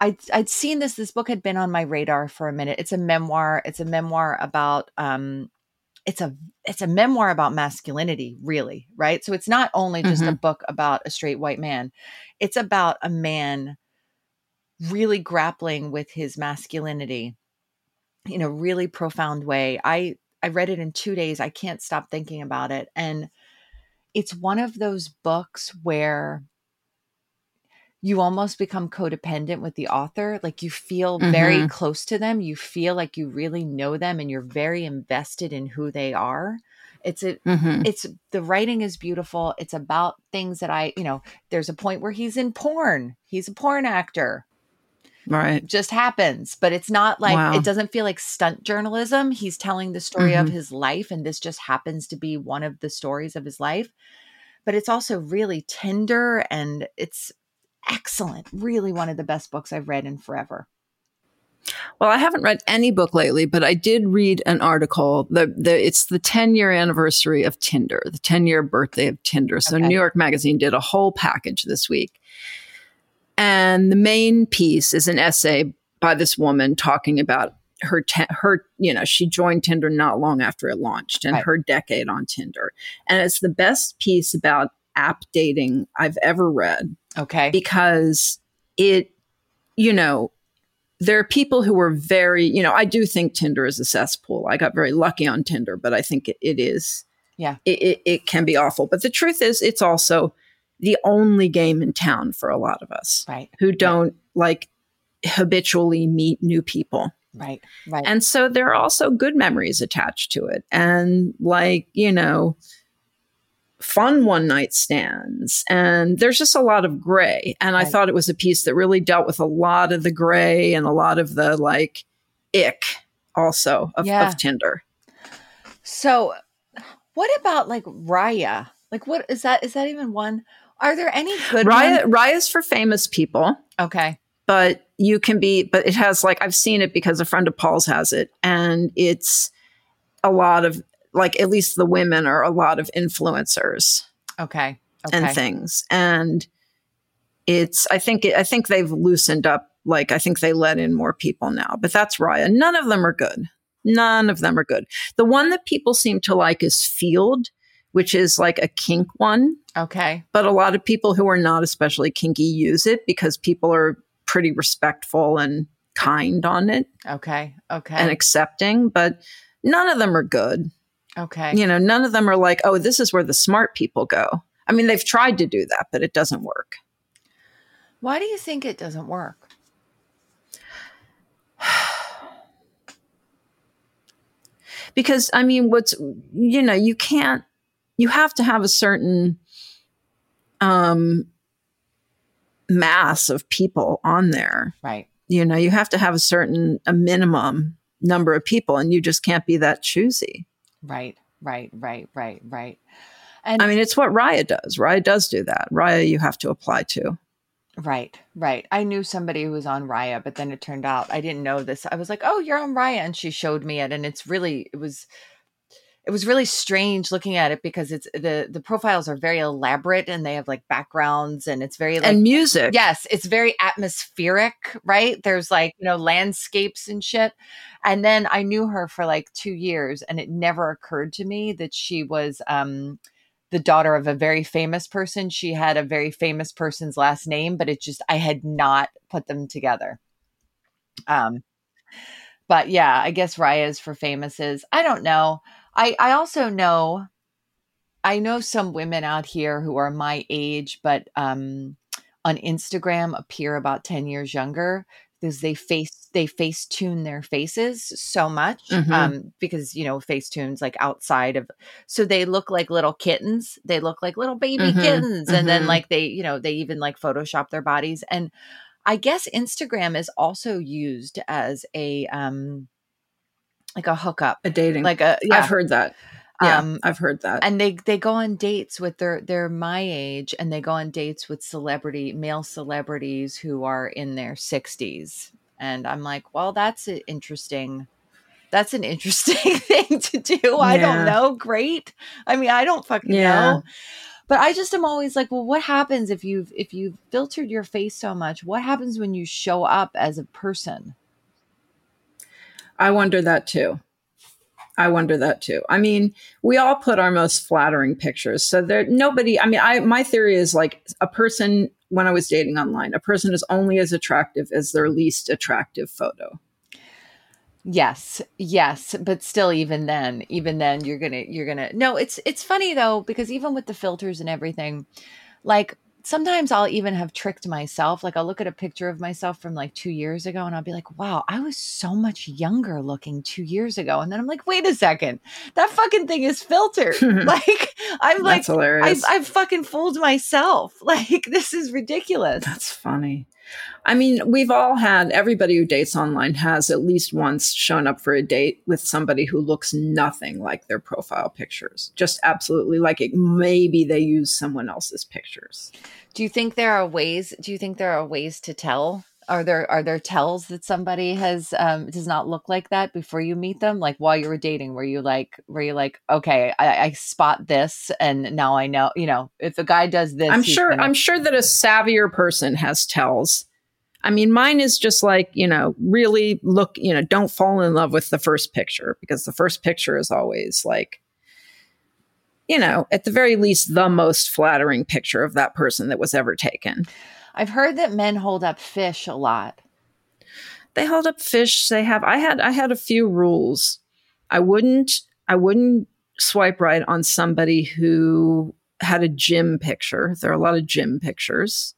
I'd, I'd seen this. This book had been on my radar for a minute. It's a memoir. It's a memoir about um, it's a it's a memoir about masculinity, really, right? So it's not only just mm-hmm. a book about a straight white man. It's about a man really grappling with his masculinity in a really profound way. I I read it in 2 days. I can't stop thinking about it and it's one of those books where you almost become codependent with the author. Like you feel mm-hmm. very close to them. You feel like you really know them and you're very invested in who they are. It's a, mm-hmm. it's the writing is beautiful. It's about things that I, you know, there's a point where he's in porn. He's a porn actor. Right. just happens, but it's not like wow. it doesn't feel like stunt journalism. He's telling the story mm-hmm. of his life and this just happens to be one of the stories of his life but it's also really tender and it's excellent. Really one of the best books I've read in forever. Well, I haven't read any book lately, but I did read an article. The, the it's the 10 year anniversary of Tinder, the 10 year birthday of Tinder. So Okay. New York Magazine did a whole package this week. And the main piece is an essay by this woman talking about her te- her you know she joined Tinder not long after it launched and Right. her decade on Tinder. And it's the best piece about app dating I've ever read Okay. because it, you know, there are people who are very, you know, I do think Tinder is a cesspool. I got very lucky on Tinder, but I think it, it is, Yeah. it, it, it can be awful. But the truth is, it's also the only game in town for a lot of us Right. who don't like habitually meet new people. Right. Right. And so there are also good memories attached to it. And like, you know, fun one night stands. And there's just a lot of gray. And I thought it was a piece that really dealt with a lot of the gray and a lot of the like ick also of, Yeah. of Tinder. So, what about like Raya? Like, what is that? Is that even one? Are there any good Raya, ones? Raya's for famous people. Okay. but you can be but it has like i've seen it because a friend of paul's has it and it's a lot of like at least the women are a lot of influencers Okay. Okay. and things and it's i think i think they've loosened up like i think they let in more people now but that's raya none of them are good none of them are good the one that people seem to like is Feeld which is like a kink one Okay. but a lot of people who are not especially kinky use it because people are pretty respectful and kind on it Okay. Okay. and accepting but none of them are good okay. you know none of them are like oh this is where the smart people go i mean they've tried to do that but it doesn't work Why do you think it doesn't work? because i mean what's you know you can't you have to have a certain um mass of people on there Right. you know you have to have a certain a minimum number of people and you just can't be that choosy Right. Right. Right. Right. Right. And i mean it's what raya does raya does do that raya you have to apply to Right, right. I knew somebody who was on Raya, but then it turned out I didn't know this. I was like, "Oh, you're on Raya," and she showed me it, and it's really it was it was really strange looking at it because it's the the profiles are very elaborate and they have like backgrounds and it's very like and music Yes, it's very atmospheric, right? There's like, you know, landscapes and shit. And then I knew her for like 2 years and it never occurred to me that she was um the daughter of a very famous person. She had a very famous person's last name, but it just I had not put them together. Um but yeah, I guess Raya's for famouses. I don't know. I I also know I know some women out here who are my age, but um, on Instagram appear about 10 years younger because they face they face tune their faces so much Mhm. um, because you know face tunes like outside of so they look like little kittens they look like little baby Mhm, kittens and then mhm. like they you know they even like photoshop their bodies and i guess instagram is also used as a um like a hookup a dating like a yeah. i've heard that. Yeah Um, i've heard that. and they they go on dates with their they're my age and they go on dates with celebrity male celebrities who are in their 60s and i'm like well that's interesting. That's an interesting thing to do. I don't know. Great. I mean i don't fucking Yeah. know. But i just am always like well what happens if you've if you've filtered your face so much? What happens when you show up as a person I wonder that too. I wonder that too. I mean, we all put our most flattering pictures. So there nobody I mean, I my theory is like a person when I was dating online, a person is only as attractive as their least attractive photo. Yes, yes, but still even then, even then you're going to you're going to No, it's it's funny though because even with the filters and everything, like sometimes I'll even have tricked myself. Like I'll look at a picture of myself from like 2 years ago and I'll be like, "Wow, I was so much younger looking 2 years ago." And then I'm like, "Wait a second. That fucking thing is filtered." like I'm like. I've, I've fucking fooled myself. Like this is ridiculous. That's funny. I mean, we've all had everybody who dates online has at least once shown up for a date with somebody who looks nothing like their profile pictures. Just absolutely like it. Maybe they use someone else's pictures. Do you think there are ways? Do you think there are ways to tell? Are there are there tells that somebody has um, does not look like that before you meet them? Like while you were dating, were you like were you like okay, I, I spot this, and now I know you know if a guy does this, I'm sure. gonna- I'm sure that a savvier person has tells. I mean, mine is just like you know, really look. You know, don't fall in love with the first picture because the first picture is always like, you know, at the very least, the most flattering picture of that person that was ever taken. I've heard that men hold up fish a lot. they hold up fish. They have i had i had a few rules. I wouldn't i wouldn't swipe right on somebody who had a gym picture. There are a lot of gym pictures.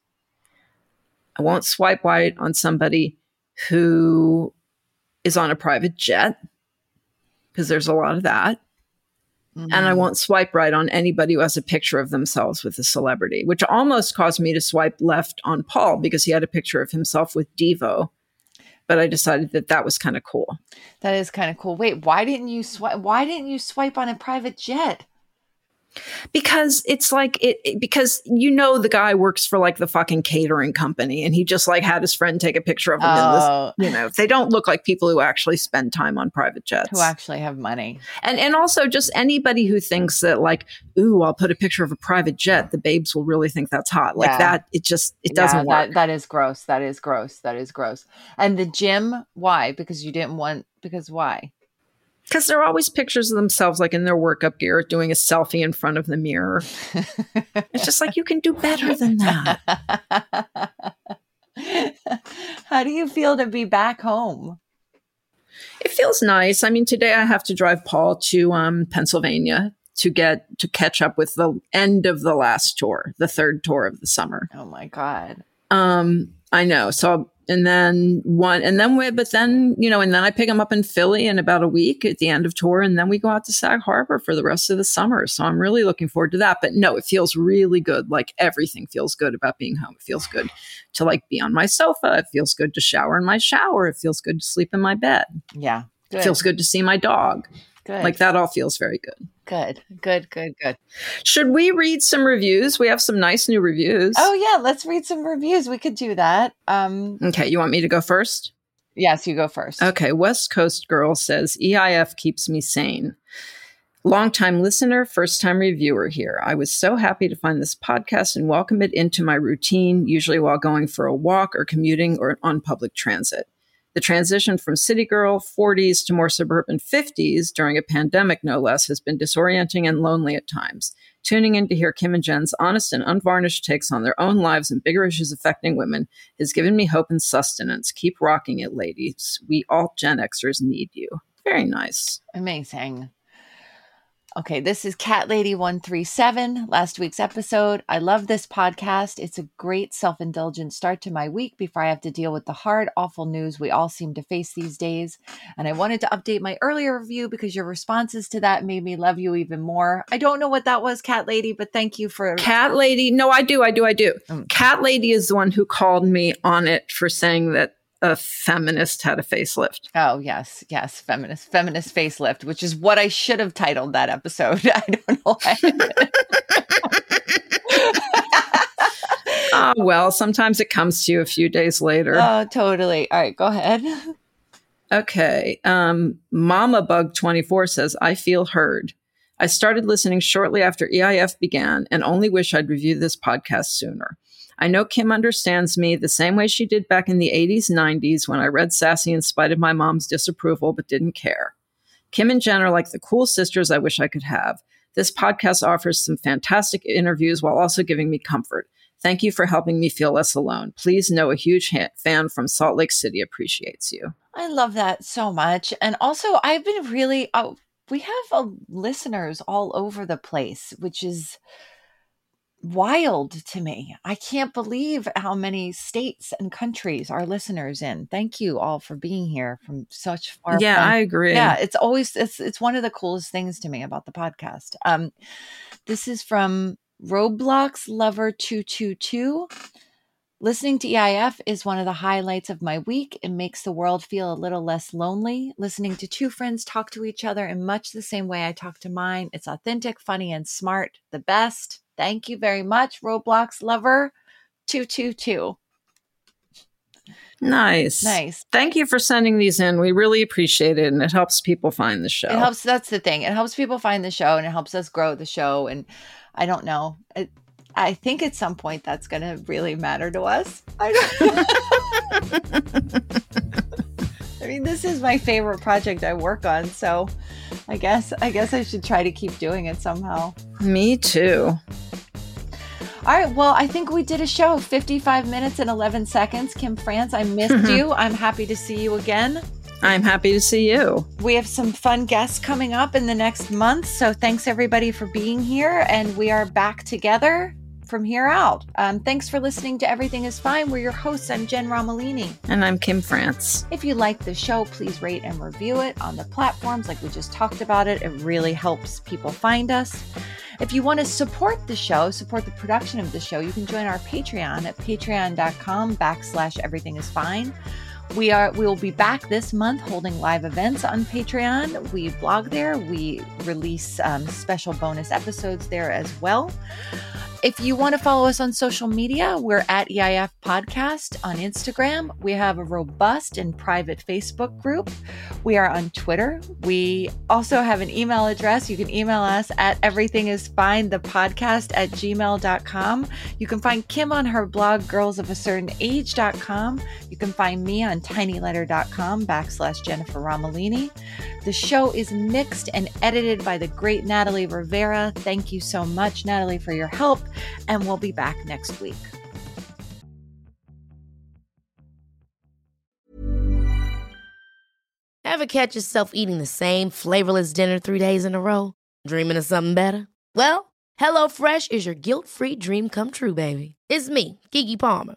I won't swipe right on somebody who is on a private jet because there's a lot of that and I Mm-hmm. won't swipe right on anybody who has a picture of themselves with a celebrity, which almost caused me to swipe left on Paul because he had a picture of himself with Devo. But I decided that that was kind of cool. That is kind of cool. Wait, why didn't you swipe? Why didn't you swipe on a private jet? Because it's like it, it- because you know the guy works for like the fucking catering company and he just like had his friend take a picture of him Oh. in this oh. you know they don't look like people who actually spend time on private jets Who actually have money? and and also just anybody who thinks that like ooh i'll put a picture of a private jet the babes will really think that's hot like Yeah. that it just it doesn't Yeah, work That, that is gross. That is gross. That is gross. And the gym, why? Because you didn't want. Because why? Because they're always pictures of themselves like in their workup gear doing a selfie in front of the mirror it's just like you can do better than that How do you feel to be back home? It feels nice. I mean, today I have to drive Paul to um, Pennsylvania to get to catch up with the end of the last tour, the third tour of the summer. Oh my god. Um, I know. So, and then one, and then we, but then you know, and then I pick him up in Philly in about a week at the end of tour, and then we go out to Sag Harbor for the rest of the summer. So I'm really looking forward to that. But no, it feels really good. Like everything feels good about being home. It feels good to like be on my sofa. It feels good to shower in my shower. It feels good to sleep in my bed. Yeah. Good. It feels good to see my dog. Good. Like that all feels very good. Good. Good. Good. Good. Should we read some reviews? We have some nice new reviews. Oh yeah. Let's read some reviews. We could do that. Um. Okay, you want me to go first? Yes, you go first. Okay, West Coast Girl says EIF keeps me sane. Longtime listener, first time reviewer here. I was so happy to find this podcast and welcome it into my routine, usually while going for a walk or commuting or on public transit. The transition from city girl 40s to more suburban 50s during a pandemic, no less, has been disorienting and lonely at times. Tuning in to hear Kim and Jen's honest and unvarnished takes on their own lives and bigger issues affecting women has given me hope and sustenance. Keep rocking it, ladies. We all Gen Xers need you. Very nice. Amazing. Okay, this is Cat Lady 137, last week's episode. I love this podcast. It's a great self indulgent start to my week before I have to deal with the hard, awful news we all seem to face these days. And I wanted to update my earlier review because your responses to that made me love you even more. I don't know what that was, Cat Lady, but thank you for. Cat Lady, no, I do, I do, I do. Mm. Cat Lady is the one who called me on it for saying that a feminist had a facelift. Oh, yes, yes, feminist, feminist facelift, which is what I should have titled that episode. I don't know why. Ah, well, sometimes it comes to you a few days later. oh, totally. All right, go ahead. Okay. Um, Mama Bug 24 says, I feel heard. I started listening shortly after EIF began and only wish I'd reviewed this podcast sooner. I know Kim understands me the same way she did back in the 80s, 90s when I read Sassy in spite of my mom's disapproval, but didn't care. Kim and Jen are like the cool sisters I wish I could have. This podcast offers some fantastic interviews while also giving me comfort. Thank you for helping me feel less alone. Please know a huge ha- fan from Salt Lake City appreciates you. I love that so much. And also, I've been really, uh, we have uh, listeners all over the place, which is wild to me. I can't believe how many states and countries our listeners in. Thank you all for being here from such far. Yeah, flung- I agree. yeah it's always it's it's one of the coolest things to me about the podcast um this is from roblox lover 222 Listening to EIF is one of the highlights of my week. It makes the world feel a little less lonely. Listening to two friends talk to each other in much the same way I talk to mine. It's authentic, funny, and smart. The best. Thank you very much, Roblox lover 222. Nice. Nice. Thank you for sending these in. We really appreciate it and it helps people find the show. It helps. That's the thing. It helps people find the show and it helps us grow the show. And I don't know. It, I think at some point that's going to really matter to us. I don't. I mean, this is my favorite project I work on, so I guess I guess I should try to keep doing it somehow. Me too. All right, well, I think we did a show 55 minutes and 11 seconds. Kim France, I missed you. I'm happy to see you again. I'm happy to see you. We have some fun guests coming up in the next month. So thanks everybody for being here. And we are back together from here out. Um, thanks for listening to Everything is Fine. We're your hosts. I'm Jen Romolini. And I'm Kim France. If you like the show, please rate and review it on the platforms like we just talked about it. It really helps people find us. If you want to support the show, support the production of the show, you can join our Patreon at patreon.com backslash everything is fine. We are we will be back this month holding live events on Patreon. We blog there. We release um, special bonus episodes there as well. If you want to follow us on social media, we're at EIF Podcast on Instagram. We have a robust and private Facebook group. We are on Twitter. We also have an email address. You can email us at everythingisfine, the podcast at gmail.com. You can find Kim on her blog, girlsofacertain You can find me on tinyletter.com backslash Jennifer Romolini. The show is mixed and edited by the great Natalie Rivera. Thank you so much, Natalie, for your help and we'll be back next week. Ever catch yourself eating the same flavorless dinner three days in a row? Dreaming of something better? Well, HelloFresh is your guilt free dream come true, baby. It's me, Keke Palmer.